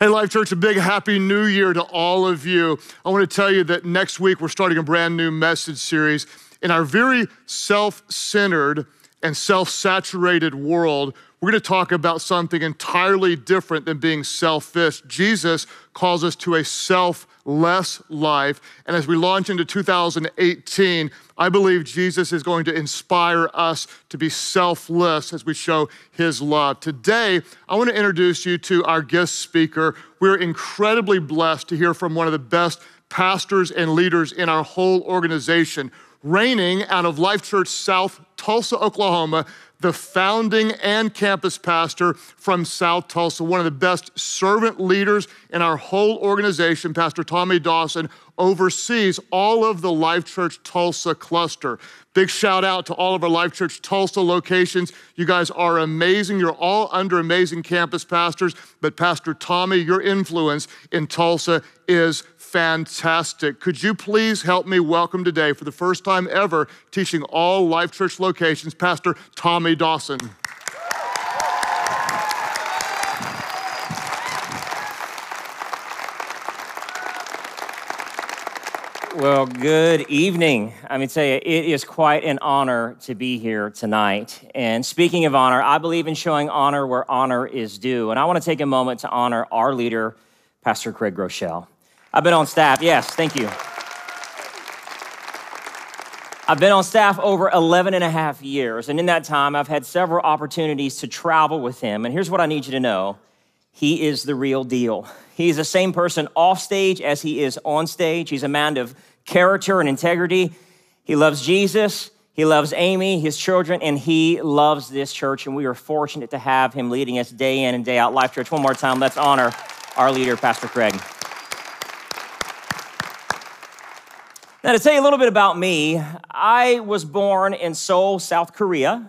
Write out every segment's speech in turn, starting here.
Hey, Life Church, a big happy new year to all of you. I want to tell you that next week we're starting a brand new message series. In our very self centered and self saturated world, we're going to talk about something entirely different than being selfish. Jesus calls us to a selfless life. And as we launch into 2018, I believe Jesus is going to inspire us to be selfless as we show his love. Today, I want to introduce you to our guest speaker. We're incredibly blessed to hear from one of the best pastors and leaders in our whole organization, reigning out of Life Church South Tulsa, Oklahoma the founding and campus pastor from South Tulsa, one of the best servant leaders in our whole organization, Pastor Tommy Dawson, oversees all of the Life Church Tulsa cluster. Big shout out to all of our Life Church Tulsa locations. You guys are amazing. You're all under amazing campus pastors, but Pastor Tommy, your influence in Tulsa is fantastic. Could you please help me welcome today, for the first time ever, teaching all Life Church locations, Pastor Tommy Dawson. Well, good evening. I mean, tell you, it is quite an honor to be here tonight. And speaking of honor, I believe in showing honor where honor is due. And I want to take a moment to honor our leader, Pastor Craig Groeschel. I've been on staff. Yes, thank you. I've been on staff over 11 and a half years, and in that time, I've had several opportunities to travel with him. And here's what I need you to know he is the real deal. He's the same person off stage as he is on stage. He's a man of character and integrity. He loves Jesus, he loves Amy, his children, and he loves this church. And we are fortunate to have him leading us day in and day out. Life Church, one more time, let's honor our leader, Pastor Craig. Now, to tell you a little bit about me, I was born in Seoul, South Korea,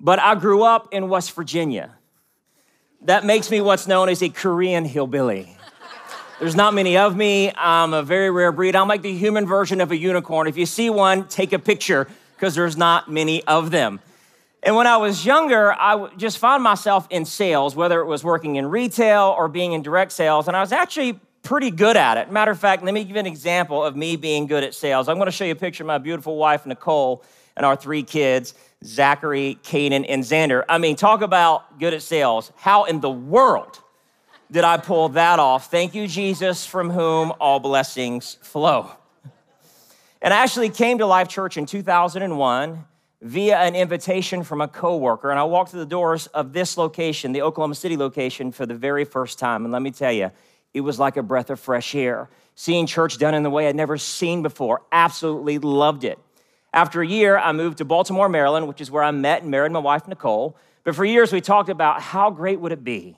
but I grew up in West Virginia. That makes me what's known as a Korean hillbilly. There's not many of me. I'm a very rare breed. I'm like the human version of a unicorn. If you see one, take a picture because there's not many of them. And when I was younger, I just found myself in sales, whether it was working in retail or being in direct sales. And I was actually pretty good at it. Matter of fact, let me give you an example of me being good at sales. I'm going to show you a picture of my beautiful wife, Nicole, and our three kids, Zachary, Caden, and Xander. I mean, talk about good at sales. How in the world did I pull that off? Thank you, Jesus, from whom all blessings flow. And I actually came to Life Church in 2001 via an invitation from a coworker, and I walked through the doors of this location, the Oklahoma City location, for the very first time. And let me tell you, it was like a breath of fresh air. Seeing church done in the way I'd never seen before, absolutely loved it. After a year, I moved to Baltimore, Maryland, which is where I met and married my wife, Nicole. But for years, we talked about how great would it be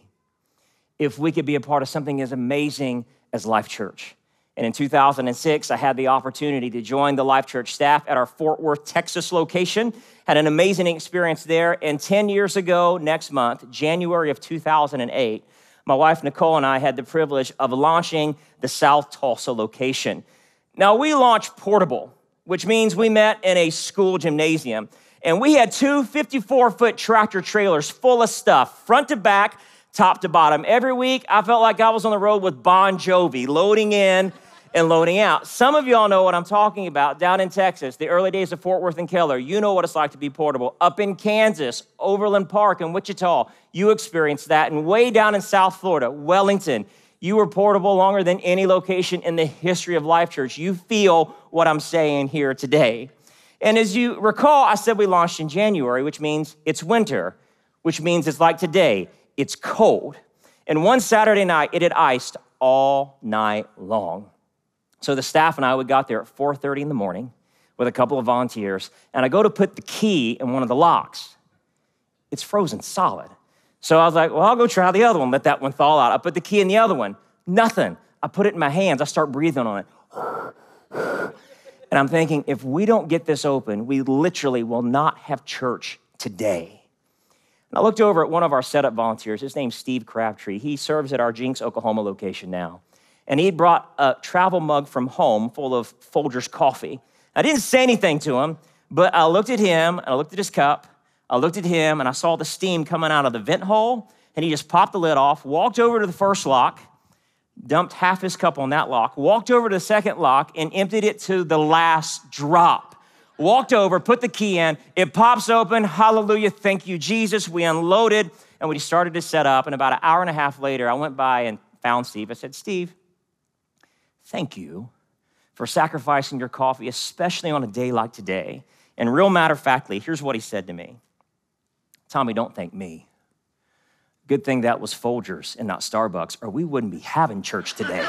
if we could be a part of something as amazing as Life Church. And in 2006, I had the opportunity to join the Life Church staff at our Fort Worth, Texas location. Had an amazing experience there. And 10 years ago, next month, January of 2008, my wife Nicole and I had the privilege of launching the South Tulsa location. Now, we launched portable, which means we met in a school gymnasium. And we had two 54 foot tractor trailers full of stuff, front to back, top to bottom. Every week, I felt like I was on the road with Bon Jovi, loading in and loading out. Some of y'all know what I'm talking about down in Texas, the early days of Fort Worth and Keller. You know what it's like to be portable. Up in Kansas, Overland Park and Wichita, you experienced that. And way down in South Florida, Wellington, you were portable longer than any location in the history of Life Church. You feel what I'm saying here today. And as you recall, I said we launched in January, which means it's winter, which means it's like today, it's cold. And one Saturday night, it had iced all night long. So the staff and I, we got there at 4:30 in the morning with a couple of volunteers, and I go to put the key in one of the locks. It's frozen solid. So I was like, well, I'll go try the other one, let that one thaw out. I put the key in the other one, nothing. I put it in my hands, I start breathing on it. And I'm thinking, if we don't get this open, we literally will not have church today. And I looked over at one of our setup volunteers. His name's Steve Crabtree. He serves at our Jenks, Oklahoma location now and he brought a travel mug from home full of Folgers coffee. I didn't say anything to him, but I looked at him and I looked at his cup. I looked at him and I saw the steam coming out of the vent hole, and he just popped the lid off, walked over to the first lock, dumped half his cup on that lock, walked over to the second lock and emptied it to the last drop. Walked over, put the key in, it pops open. Hallelujah, thank you, Jesus. We unloaded and we started to set up. And about an hour and a half later, I went by and found Steve. I said, Steve, thank you for sacrificing your coffee, especially on a day like today. And real matter of factly, here's what he said to me Tommy, don't thank me. Good thing that was Folgers and not Starbucks, or we wouldn't be having church today.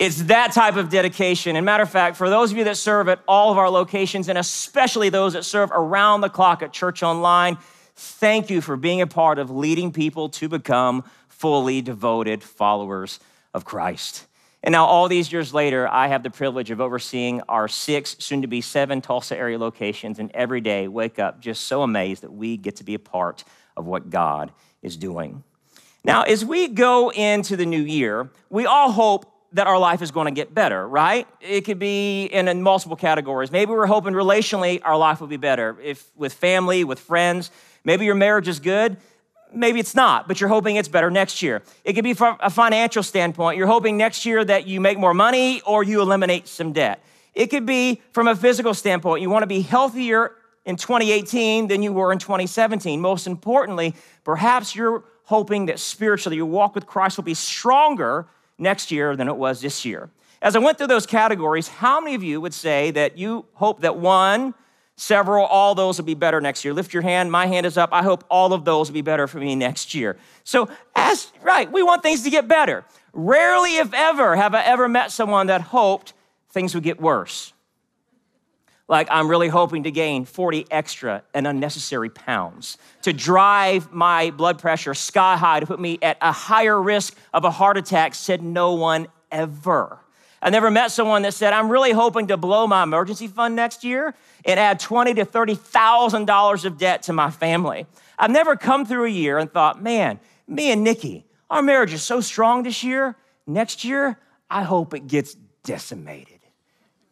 it's that type of dedication. And matter of fact, for those of you that serve at all of our locations, and especially those that serve around the clock at Church Online, thank you for being a part of leading people to become fully devoted followers of Christ. And now, all these years later, I have the privilege of overseeing our six, soon to be seven Tulsa area locations, and every day wake up just so amazed that we get to be a part of what God is doing. Now, as we go into the new year, we all hope that our life is going to get better, right? It could be in, multiple categories. Maybe we're hoping relationally our life will be better, if with family, with friends. Maybe your marriage is good maybe it's not, but you're hoping it's better next year. It could be from a financial standpoint. You're hoping next year that you make more money or you eliminate some debt. It could be from a physical standpoint. You want to be healthier in 2018 than you were in 2017. Most importantly, perhaps you're hoping that spiritually your walk with Christ will be stronger next year than it was this year. As I went through those categories, how many of you would say that you hope that one, several, all those will be better next year. Lift your hand. My hand is up. I hope all of those will be better for me next year. So, as right, we want things to get better. Rarely, if ever, have I ever met someone that hoped things would get worse. Like, I'm really hoping to gain 40 extra and unnecessary pounds to drive my blood pressure sky high, to put me at a higher risk of a heart attack, said no one ever. I never met someone that said, I'm really hoping to blow my emergency fund next year and add twenty to thirty thousand dollars of debt to my family. I've never come through a year and thought, man, me and Nikki, our marriage is so strong this year. Next year, I hope it gets decimated.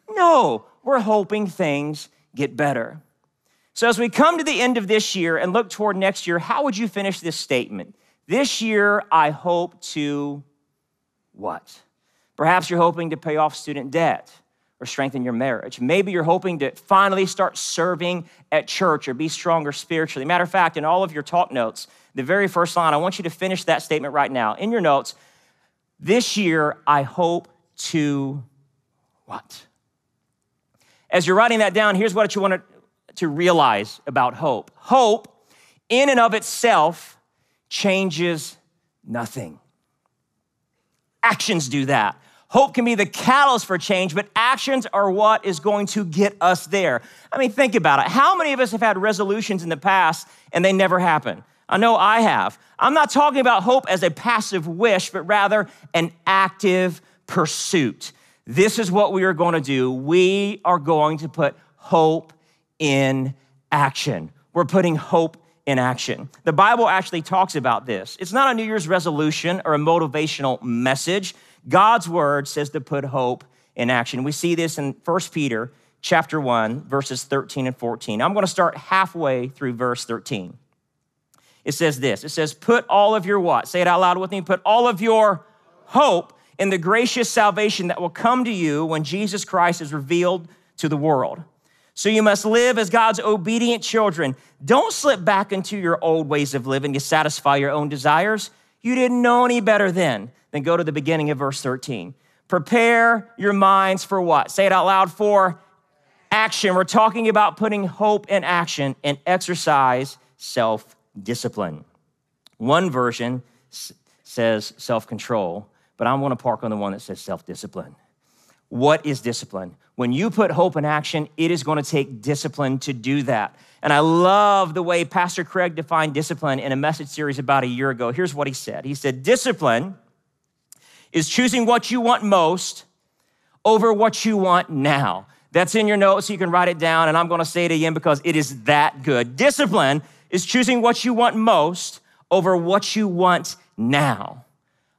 No, we're hoping things get better. So, as we come to the end of this year and look toward next year, how would you finish this statement? This year, I hope to what? Perhaps you're hoping to pay off student debt or strengthen your marriage. Maybe you're hoping to finally start serving at church or be stronger spiritually. Matter of fact, in all of your talk notes, the very first line, I want you to finish that statement right now. In your notes, this year, I hope to what? As you're writing that down, here's what you want to realize about hope hope, in and of itself, changes nothing. Actions do that. Hope can be the catalyst for change, but actions are what is going to get us there. I mean, think about it. How many of us have had resolutions in the past and they never happen? I know I have. I'm not talking about hope as a passive wish, but rather an active pursuit. This is what we are going to do. We are going to put hope in action. We're putting hope in action. The Bible actually talks about this. It's not a New Year's resolution or a motivational message. God's word says to put hope in action. We see this in 1 Peter chapter 1 verses 13 and 14. I'm going to start halfway through verse 13. It says this. It says put all of your what? Say it out loud with me. Put all of your hope in the gracious salvation that will come to you when Jesus Christ is revealed to the world. So you must live as God's obedient children. Don't slip back into your old ways of living to satisfy your own desires. You didn't know any better then. Then go to the beginning of verse 13. Prepare your minds for what? Say it out loud for action. We're talking about putting hope in action and exercise self discipline. One version says self control, but I want to park on the one that says self discipline. What is discipline? When you put hope in action, it is going to take discipline to do that. And I love the way Pastor Craig defined discipline in a message series about a year ago. Here's what he said He said, Discipline is choosing what you want most over what you want now. That's in your notes, you can write it down, and I'm gonna say it again because it is that good. Discipline is choosing what you want most over what you want now.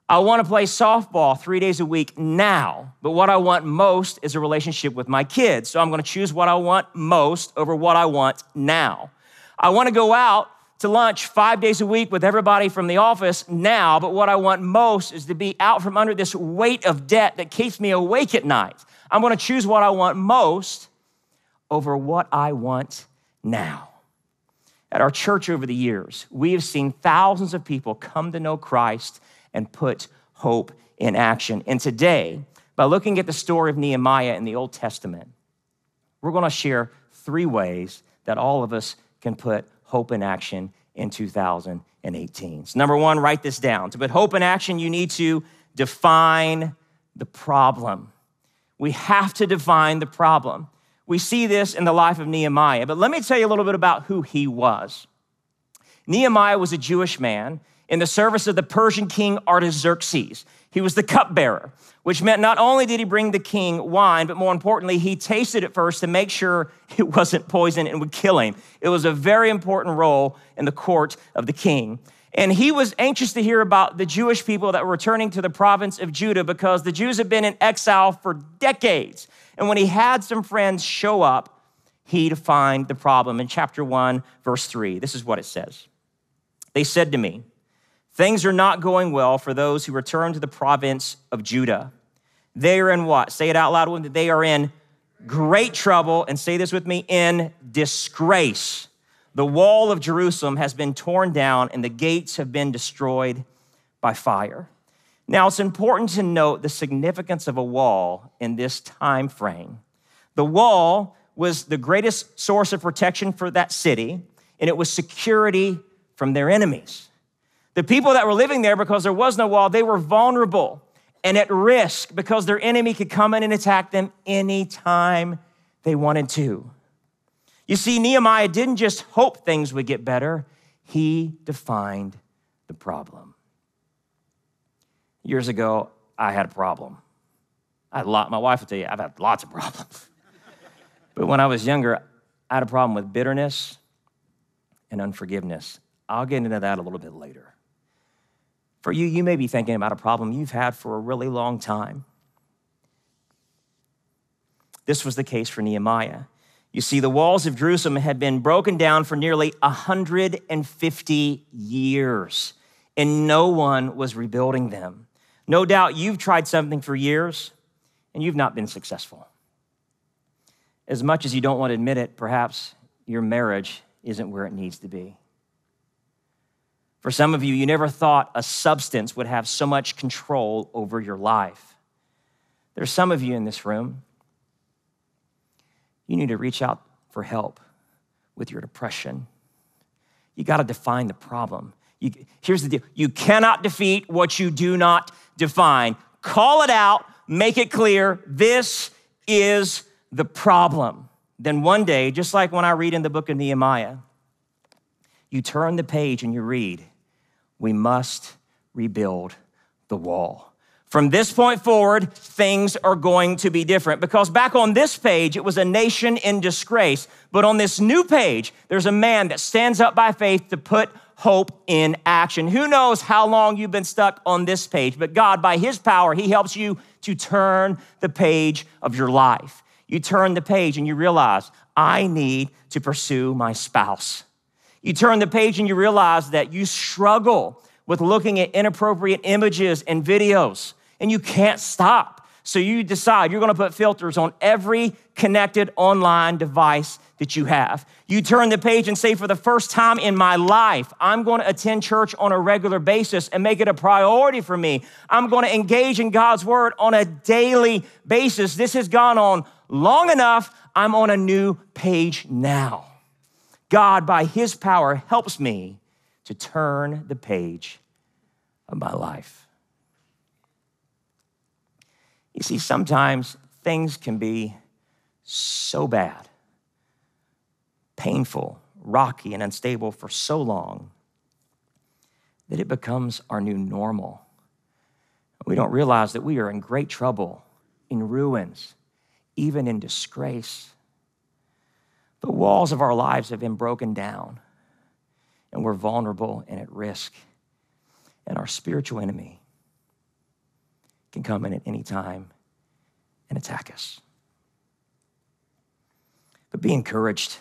I wanna play softball three days a week now, but what I want most is a relationship with my kids. So I'm gonna choose what I want most over what I want now. I wanna go out to lunch five days a week with everybody from the office now, but what I want most is to be out from under this weight of debt that keeps me awake at night. I'm gonna choose what I want most over what I want now. At our church over the years, we have seen thousands of people come to know Christ and put hope in action. And today, by looking at the story of Nehemiah in the Old Testament, we're gonna share three ways that all of us can put hope in action in 2018. So, number one, write this down. To put hope in action, you need to define the problem. We have to define the problem. We see this in the life of Nehemiah, but let me tell you a little bit about who he was. Nehemiah was a Jewish man in the service of the Persian king Artaxerxes. He was the cupbearer, which meant not only did he bring the king wine, but more importantly, he tasted it first to make sure it wasn't poison and would kill him. It was a very important role in the court of the king. And he was anxious to hear about the Jewish people that were returning to the province of Judah because the Jews had been in exile for decades. And when he had some friends show up, he defined the problem in chapter 1, verse 3. This is what it says They said to me, Things are not going well for those who return to the province of Judah. They are in what? Say it out loud with me. They are in great trouble, and say this with me in disgrace. The wall of Jerusalem has been torn down, and the gates have been destroyed by fire. Now, it's important to note the significance of a wall in this time frame. The wall was the greatest source of protection for that city, and it was security from their enemies. The people that were living there, because there was no wall, they were vulnerable and at risk because their enemy could come in and attack them anytime they wanted to. You see, Nehemiah didn't just hope things would get better, he defined the problem. Years ago, I had a problem. I had a lot, my wife will tell you, I've had lots of problems. but when I was younger, I had a problem with bitterness and unforgiveness. I'll get into that a little bit later. For you, you may be thinking about a problem you've had for a really long time. This was the case for Nehemiah. You see, the walls of Jerusalem had been broken down for nearly 150 years, and no one was rebuilding them. No doubt you've tried something for years and you've not been successful. As much as you don't want to admit it, perhaps your marriage isn't where it needs to be. For some of you, you never thought a substance would have so much control over your life. There's some of you in this room, you need to reach out for help with your depression. You got to define the problem. You, here's the deal you cannot defeat what you do not define. Call it out, make it clear this is the problem. Then one day, just like when I read in the book of Nehemiah, you turn the page and you read, we must rebuild the wall. From this point forward, things are going to be different because back on this page, it was a nation in disgrace. But on this new page, there's a man that stands up by faith to put hope in action. Who knows how long you've been stuck on this page, but God, by His power, He helps you to turn the page of your life. You turn the page and you realize, I need to pursue my spouse. You turn the page and you realize that you struggle with looking at inappropriate images and videos, and you can't stop. So you decide you're gonna put filters on every connected online device that you have. You turn the page and say, for the first time in my life, I'm gonna attend church on a regular basis and make it a priority for me. I'm gonna engage in God's word on a daily basis. This has gone on long enough. I'm on a new page now. God, by His power, helps me to turn the page of my life. You see, sometimes things can be so bad, painful, rocky, and unstable for so long that it becomes our new normal. We don't realize that we are in great trouble, in ruins, even in disgrace. The walls of our lives have been broken down, and we're vulnerable and at risk. And our spiritual enemy can come in at any time and attack us. But be encouraged.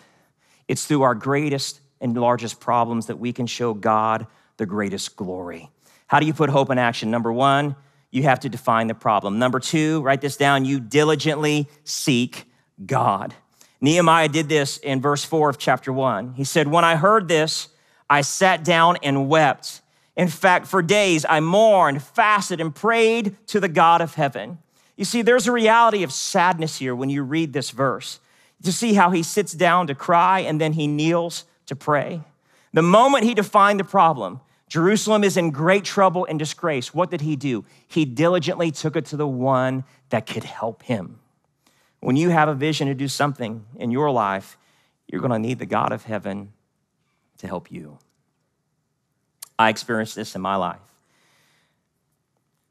It's through our greatest and largest problems that we can show God the greatest glory. How do you put hope in action? Number one, you have to define the problem. Number two, write this down, you diligently seek God. Nehemiah did this in verse four of chapter one. He said, When I heard this, I sat down and wept. In fact, for days I mourned, fasted, and prayed to the God of heaven. You see, there's a reality of sadness here when you read this verse. To see how he sits down to cry and then he kneels to pray. The moment he defined the problem, Jerusalem is in great trouble and disgrace. What did he do? He diligently took it to the one that could help him. When you have a vision to do something in your life, you're going to need the God of heaven to help you. I experienced this in my life.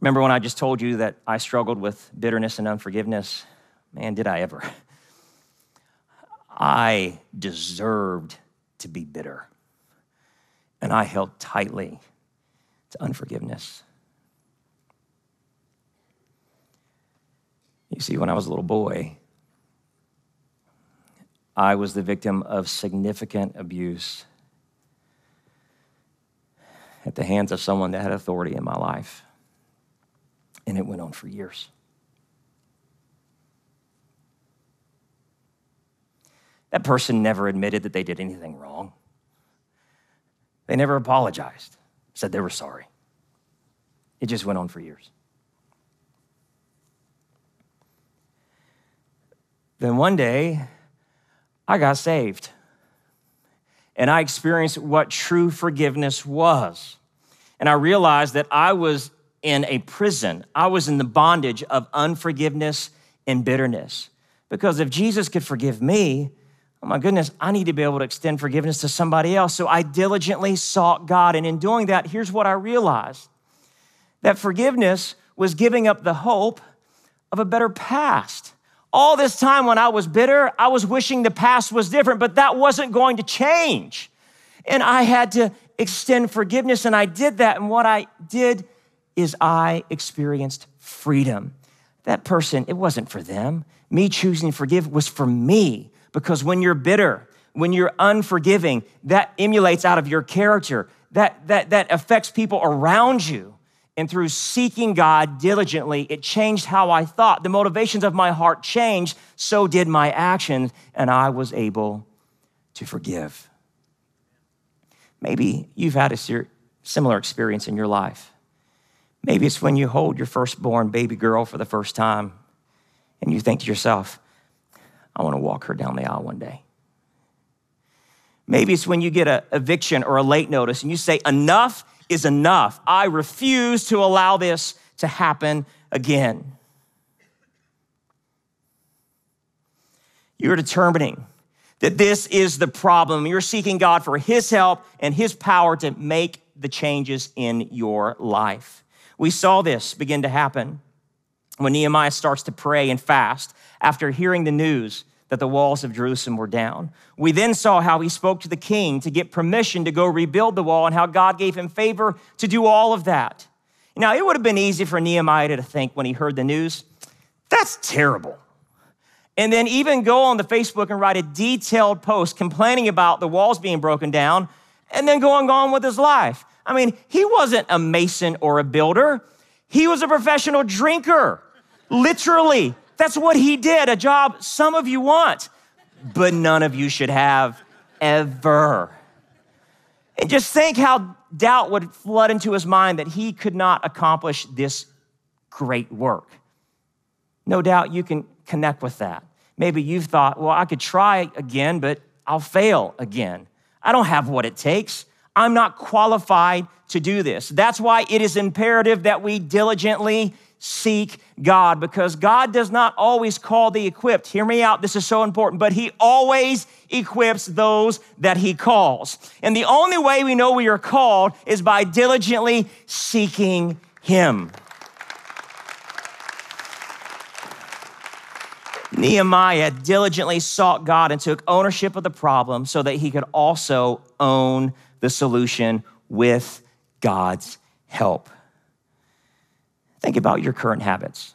Remember when I just told you that I struggled with bitterness and unforgiveness? Man, did I ever. I deserved to be bitter, and I held tightly to unforgiveness. You see, when I was a little boy, I was the victim of significant abuse at the hands of someone that had authority in my life. And it went on for years. That person never admitted that they did anything wrong. They never apologized, said they were sorry. It just went on for years. Then one day, I got saved. And I experienced what true forgiveness was. And I realized that I was in a prison, I was in the bondage of unforgiveness and bitterness. Because if Jesus could forgive me, oh my goodness, I need to be able to extend forgiveness to somebody else. So I diligently sought God. And in doing that, here's what I realized that forgiveness was giving up the hope of a better past. All this time when I was bitter, I was wishing the past was different, but that wasn't going to change. And I had to extend forgiveness, and I did that. And what I did is I experienced freedom. That person, it wasn't for them. Me choosing to forgive was for me because when you're bitter, when you're unforgiving, that emulates out of your character. That, that, that affects people around you. And through seeking God diligently, it changed how I thought. The motivations of my heart changed, so did my actions, and I was able to forgive. Maybe you've had a similar experience in your life. Maybe it's when you hold your firstborn baby girl for the first time and you think to yourself, I want to walk her down the aisle one day. Maybe it's when you get an eviction or a late notice and you say, Enough is enough. I refuse to allow this to happen again. You're determining that this is the problem. You're seeking God for His help and His power to make the changes in your life. We saw this begin to happen when Nehemiah starts to pray and fast after hearing the news that the walls of Jerusalem were down. We then saw how he spoke to the king to get permission to go rebuild the wall and how God gave him favor to do all of that. Now, it would have been easy for Nehemiah to think when he heard the news, that's terrible. And then even go on the Facebook and write a detailed post complaining about the walls being broken down and then going on with his life. I mean, he wasn't a mason or a builder. He was a professional drinker, literally. That's what he did, a job some of you want, but none of you should have ever. And just think how doubt would flood into his mind that he could not accomplish this great work. No doubt you can connect with that. Maybe you've thought, well, I could try again, but I'll fail again. I don't have what it takes. I'm not qualified to do this. That's why it is imperative that we diligently seek God because God does not always call the equipped. Hear me out, this is so important, but He always equips those that He calls. And the only way we know we are called is by diligently seeking Him. Nehemiah diligently sought God and took ownership of the problem so that he could also own the solution with God's help. Think about your current habits.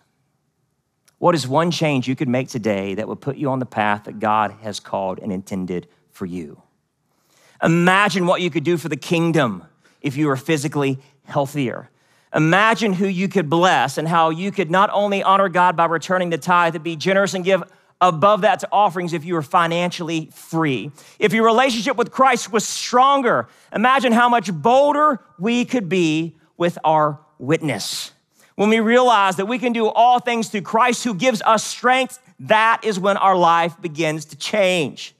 What is one change you could make today that would put you on the path that God has called and intended for you? Imagine what you could do for the kingdom if you were physically healthier. Imagine who you could bless and how you could not only honor God by returning the tithe, but be generous and give above that to offerings if you were financially free. If your relationship with Christ was stronger, imagine how much bolder we could be with our witness. When we realize that we can do all things through Christ who gives us strength, that is when our life begins to change.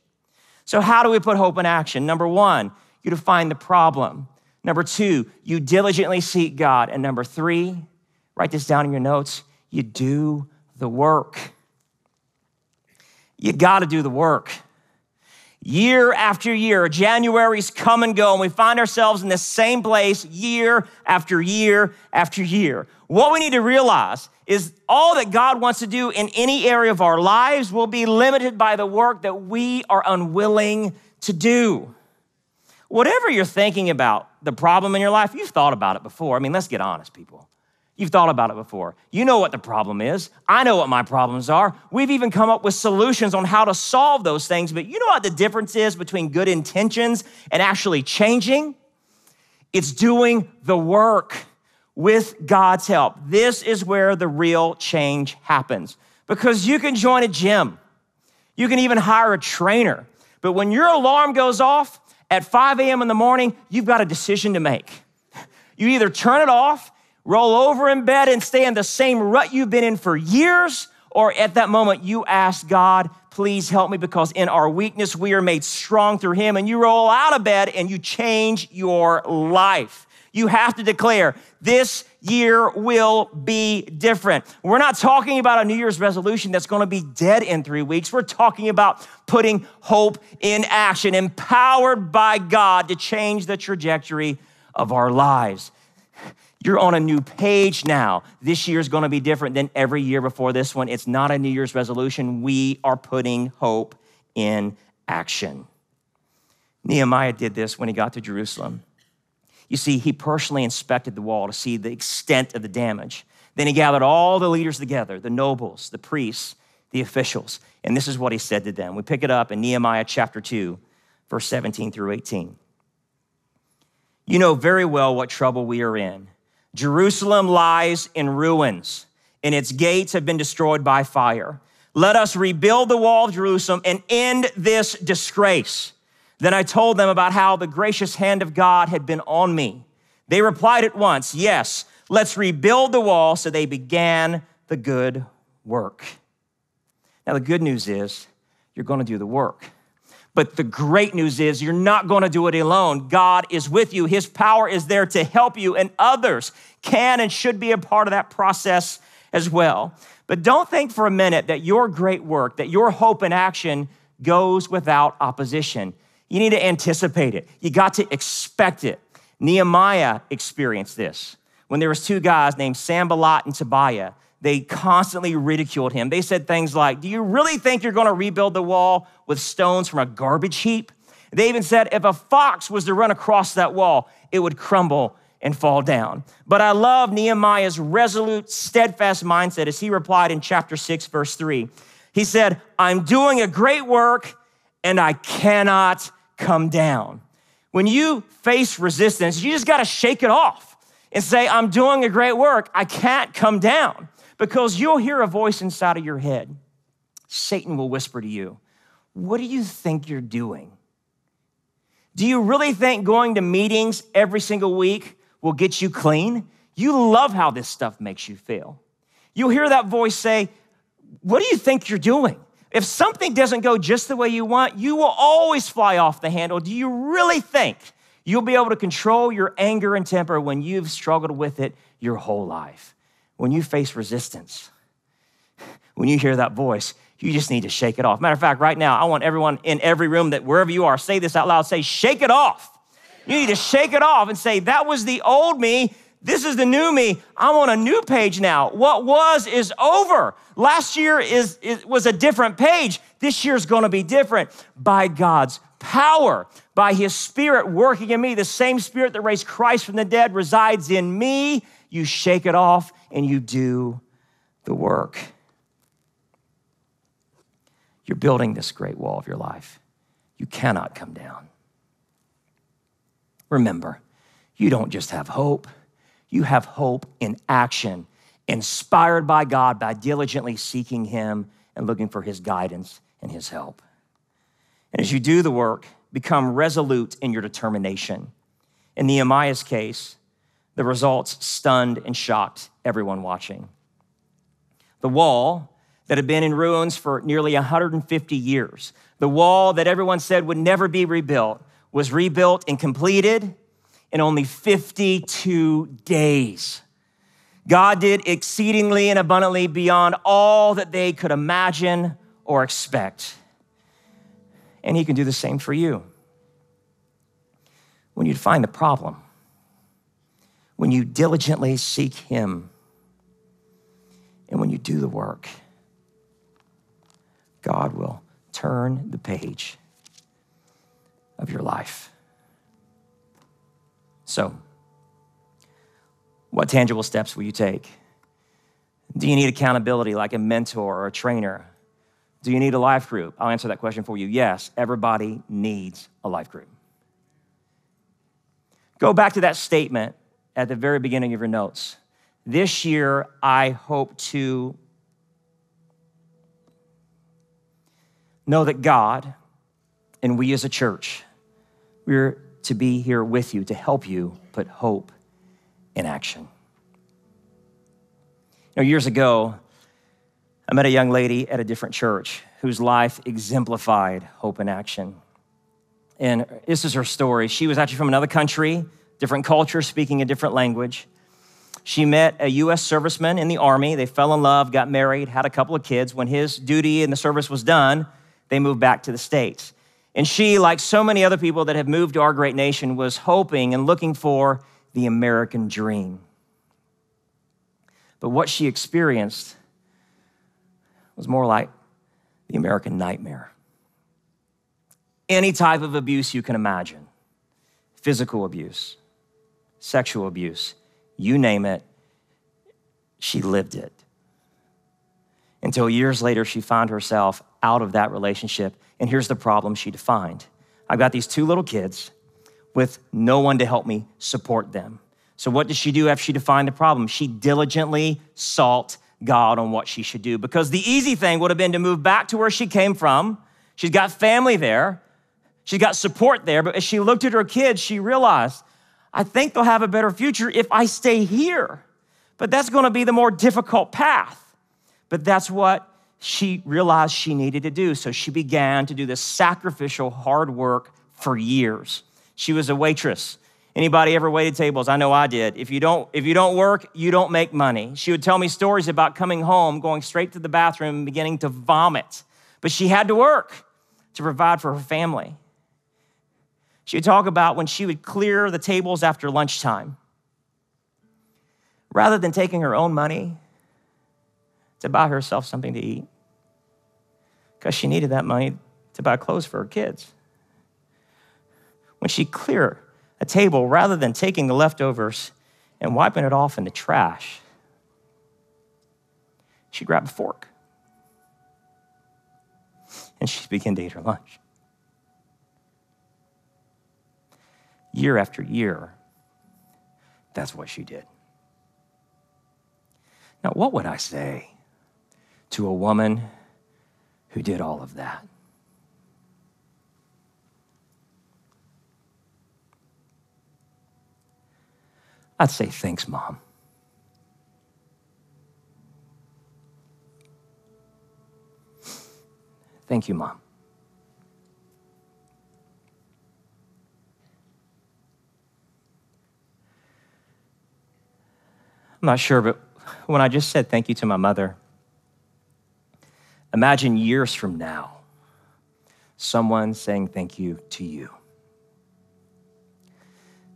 So, how do we put hope in action? Number one, you define the problem. Number two, you diligently seek God. And number three, write this down in your notes, you do the work. You got to do the work. Year after year, January's come and go, and we find ourselves in the same place year after year after year. What we need to realize is all that God wants to do in any area of our lives will be limited by the work that we are unwilling to do. Whatever you're thinking about, the problem in your life, you've thought about it before. I mean, let's get honest, people. You've thought about it before. You know what the problem is. I know what my problems are. We've even come up with solutions on how to solve those things, but you know what the difference is between good intentions and actually changing? It's doing the work with God's help. This is where the real change happens because you can join a gym, you can even hire a trainer, but when your alarm goes off at 5 a.m. in the morning, you've got a decision to make. You either turn it off roll over in bed and stay in the same rut you've been in for years, or at that moment you ask God, please help me because in our weakness we are made strong through Him, and you roll out of bed and you change your life. You have to declare, this year will be different. We're not talking about a New Year's resolution that's gonna be dead in three weeks. We're talking about putting hope in action, empowered by God to change the trajectory of our lives. You're on a new page now. This year is going to be different than every year before this one. It's not a New Year's resolution. We are putting hope in action. Nehemiah did this when he got to Jerusalem. You see, he personally inspected the wall to see the extent of the damage. Then he gathered all the leaders together the nobles, the priests, the officials. And this is what he said to them. We pick it up in Nehemiah chapter 2, verse 17 through 18. You know very well what trouble we are in Jerusalem lies in ruins, and its gates have been destroyed by fire. Let us rebuild the wall of Jerusalem and end this disgrace. Then I told them about how the gracious hand of God had been on me. They replied at once, Yes, let's rebuild the wall. So they began the good work. Now, the good news is you're going to do the work. But the great news is you're not going to do it alone. God is with you. His power is there to help you, and others can and should be a part of that process as well. But don't think for a minute that your great work, that your hope and action goes without opposition. You need to anticipate it. You got to expect it. Nehemiah experienced this when there was two guys named Sanballat and Tobiah they constantly ridiculed him. They said things like, Do you really think you're going to rebuild the wall with stones from a garbage heap? They even said, If a fox was to run across that wall, it would crumble and fall down. But I love Nehemiah's resolute, steadfast mindset as he replied in chapter 6, verse 3. He said, I'm doing a great work and I cannot come down. When you face resistance, you just got to shake it off and say, I'm doing a great work. I can't come down because you'll hear a voice inside of your head. Satan will whisper to you, What do you think you're doing? Do you really think going to meetings every single week will get you clean? You love how this stuff makes you feel. You'll hear that voice say, What do you think you're doing? If something doesn't go just the way you want, you will always fly off the handle. Do you really think you'll be able to control your anger and temper when you've struggled with it your whole life? When you face resistance, when you hear that voice, you just need to shake it off. Matter of fact, right now, I want everyone in every room that wherever you are, say this out loud say, shake it off. You need to shake it off and say, that was the old me. This is the new me. I'm on a new page now. What was is over. Last year is, is was a different page. This year's gonna be different by God's power, by His Spirit working in me. The same Spirit that raised Christ from the dead resides in me. You shake it off and you do the work. You're building this great wall of your life. You cannot come down. Remember, you don't just have hope, you have hope in action, inspired by God by diligently seeking Him and looking for His guidance and His help. And as you do the work, become resolute in your determination. In Nehemiah's case, the results stunned and shocked everyone watching. The wall that had been in ruins for nearly 150 years, the wall that everyone said would never be rebuilt, was rebuilt and completed in only 52 days. God did exceedingly and abundantly beyond all that they could imagine or expect. And He can do the same for you. When you find the problem, when you diligently seek Him, and when you do the work, God will turn the page of your life. So, what tangible steps will you take? Do you need accountability like a mentor or a trainer? Do you need a life group? I'll answer that question for you. Yes, everybody needs a life group. Go back to that statement at the very beginning of your notes. This year, I hope to know that God and we as a church, we're to be here with you to help you put hope in action. You know, years ago, I met a young lady at a different church whose life exemplified hope in action. And this is her story. She was actually from another country, different culture, speaking a different language. She met a US serviceman in the Army. They fell in love, got married, had a couple of kids. When his duty in the service was done, they moved back to the States. And she, like so many other people that have moved to our great nation, was hoping and looking for the American dream. But what she experienced was more like the American nightmare. Any type of abuse you can imagine physical abuse, sexual abuse, you name it, she lived it. Until years later, she found herself out of that relationship. And here's the problem she defined I've got these two little kids with no one to help me support them. So, what did she do after she defined the problem? She diligently sought God on what she should do because the easy thing would have been to move back to where she came from. She's got family there, she's got support there. But as she looked at her kids, she realized, I think they'll have a better future if I stay here. But that's going to be the more difficult path. But that's what she realized she needed to do. So she began to do this sacrificial hard work for years. She was a waitress. Anybody ever waited tables? I know I did. If you don't if you don't work, you don't make money. She would tell me stories about coming home, going straight to the bathroom and beginning to vomit. But she had to work to provide for her family. She would talk about when she would clear the tables after lunchtime. Rather than taking her own money to buy herself something to eat, because she needed that money to buy clothes for her kids. When she cleared a table, rather than taking the leftovers and wiping it off in the trash, she grabbed a fork and she began to eat her lunch. Year after year, that's what she did. Now, what would I say to a woman who did all of that. I'd say, thanks, Mom. Thank you, Mom. I'm not sure, but when I just said thank you to my mother, Imagine years from now, someone saying thank you to you.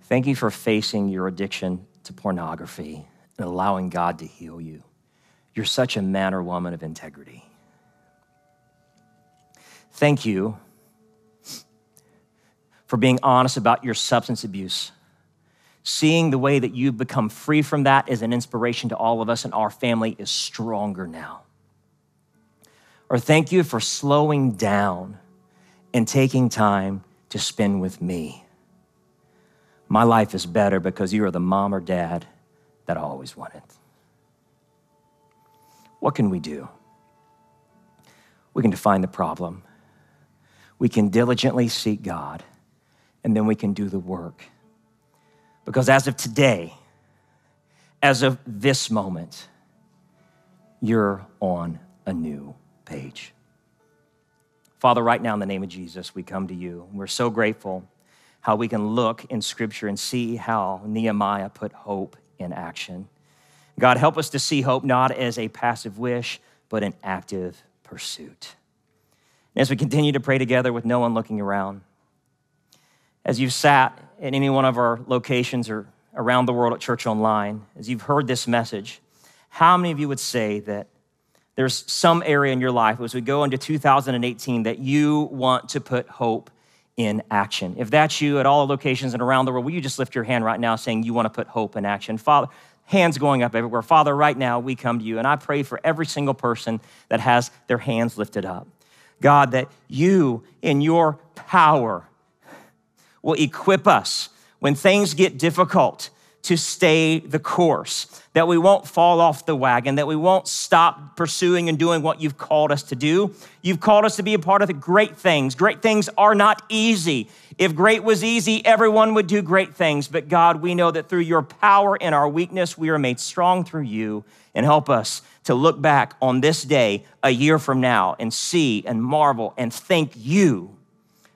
Thank you for facing your addiction to pornography and allowing God to heal you. You're such a man or woman of integrity. Thank you for being honest about your substance abuse. Seeing the way that you've become free from that is an inspiration to all of us, and our family is stronger now. Or thank you for slowing down and taking time to spend with me. My life is better because you are the mom or dad that I always wanted. What can we do? We can define the problem. We can diligently seek God, and then we can do the work. Because as of today, as of this moment, you're on a new page. Father, right now in the name of Jesus, we come to you. We're so grateful how we can look in Scripture and see how Nehemiah put hope in action. God, help us to see hope not as a passive wish, but an active pursuit. as we continue to pray together with no one looking around, as you've sat in any one of our locations or around the world at Church Online, as you've heard this message, how many of you would say that there's some area in your life as we go into 2018 that you want to put hope in action. If that's you at all locations and around the world, will you just lift your hand right now saying you want to put hope in action? Father, hands going up everywhere. Father, right now we come to you and I pray for every single person that has their hands lifted up. God, that you in your power will equip us when things get difficult to stay the course, that we won't fall off the wagon, that we won't stop pursuing and doing what you've called us to do. You've called us to be a part of the great things. Great things are not easy. If great was easy, everyone would do great things. But God, we know that through your power and our weakness, we are made strong through you. And help us to look back on this day a year from now and see and marvel and thank you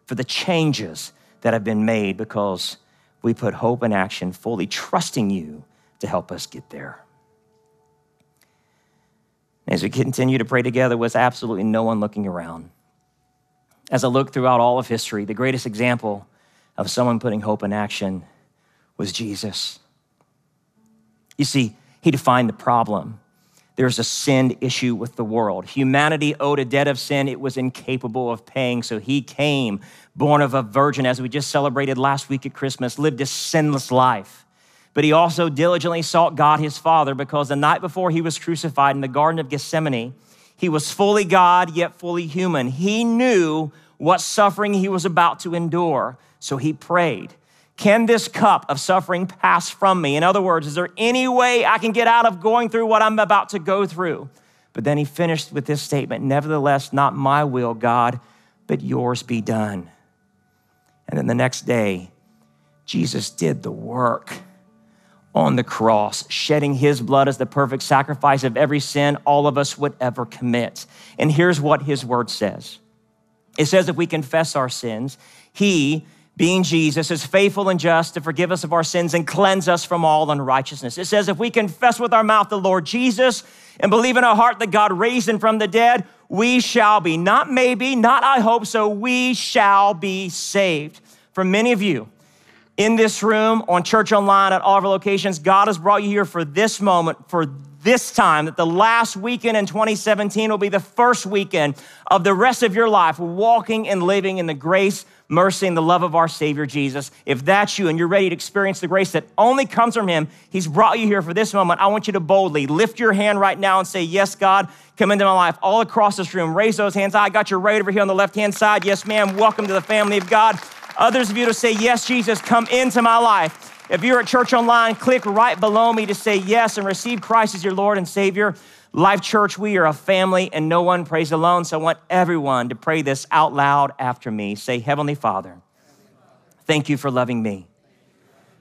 for the changes that have been made because we put hope in action, fully trusting you to help us get there. As we continue to pray together with absolutely no one looking around, as I look throughout all of history, the greatest example of someone putting hope in action was Jesus. You see, he defined the problem. There's a sin issue with the world. Humanity owed a debt of sin it was incapable of paying, so he came born of a virgin, as we just celebrated last week at Christmas, lived a sinless life. But he also diligently sought God his Father because the night before he was crucified in the Garden of Gethsemane, he was fully God, yet fully human. He knew what suffering he was about to endure, so he prayed. Can this cup of suffering pass from me? In other words, is there any way I can get out of going through what I'm about to go through? But then he finished with this statement Nevertheless, not my will, God, but yours be done. And then the next day, Jesus did the work on the cross, shedding his blood as the perfect sacrifice of every sin all of us would ever commit. And here's what his word says it says, if we confess our sins, he, being Jesus, is faithful and just to forgive us of our sins and cleanse us from all unrighteousness. It says, if we confess with our mouth the Lord Jesus and believe in our heart that God raised him from the dead, we shall be. Not maybe, not I hope so, we shall be saved. For many of you in this room, on church online, at all of our locations, God has brought you here for this moment, for this time, that the last weekend in 2017 will be the first weekend of the rest of your life, walking and living in the grace mercy, and the love of our Savior Jesus. If that's you and you're ready to experience the grace that only comes from Him, He's brought you here for this moment. I want you to boldly lift your hand right now and say, Yes, God, come into my life. All across this room, raise those hands. I got you right over here on the left hand side. Yes, ma'am. Welcome to the family of God. Others of you to say, Yes, Jesus, come into my life. If you're at church online, click right below me to say yes and receive Christ as your Lord and Savior. Life Church, we are a family and no one prays alone. So I want everyone to pray this out loud after me. Say, Heavenly Father, thank you for loving me.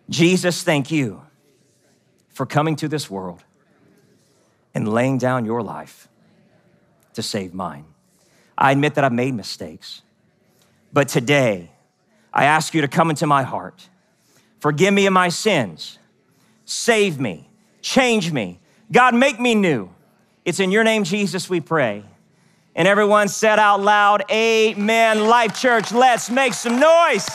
Jesus, thank you for coming to this world and laying down your life to save mine. I admit that I've made mistakes, but today I ask you to come into my heart. Forgive me of my sins. Save me. Change me. God, make me new. It's in your name, Jesus, we pray. And everyone said out loud, Amen. Life Church, let's make some noise.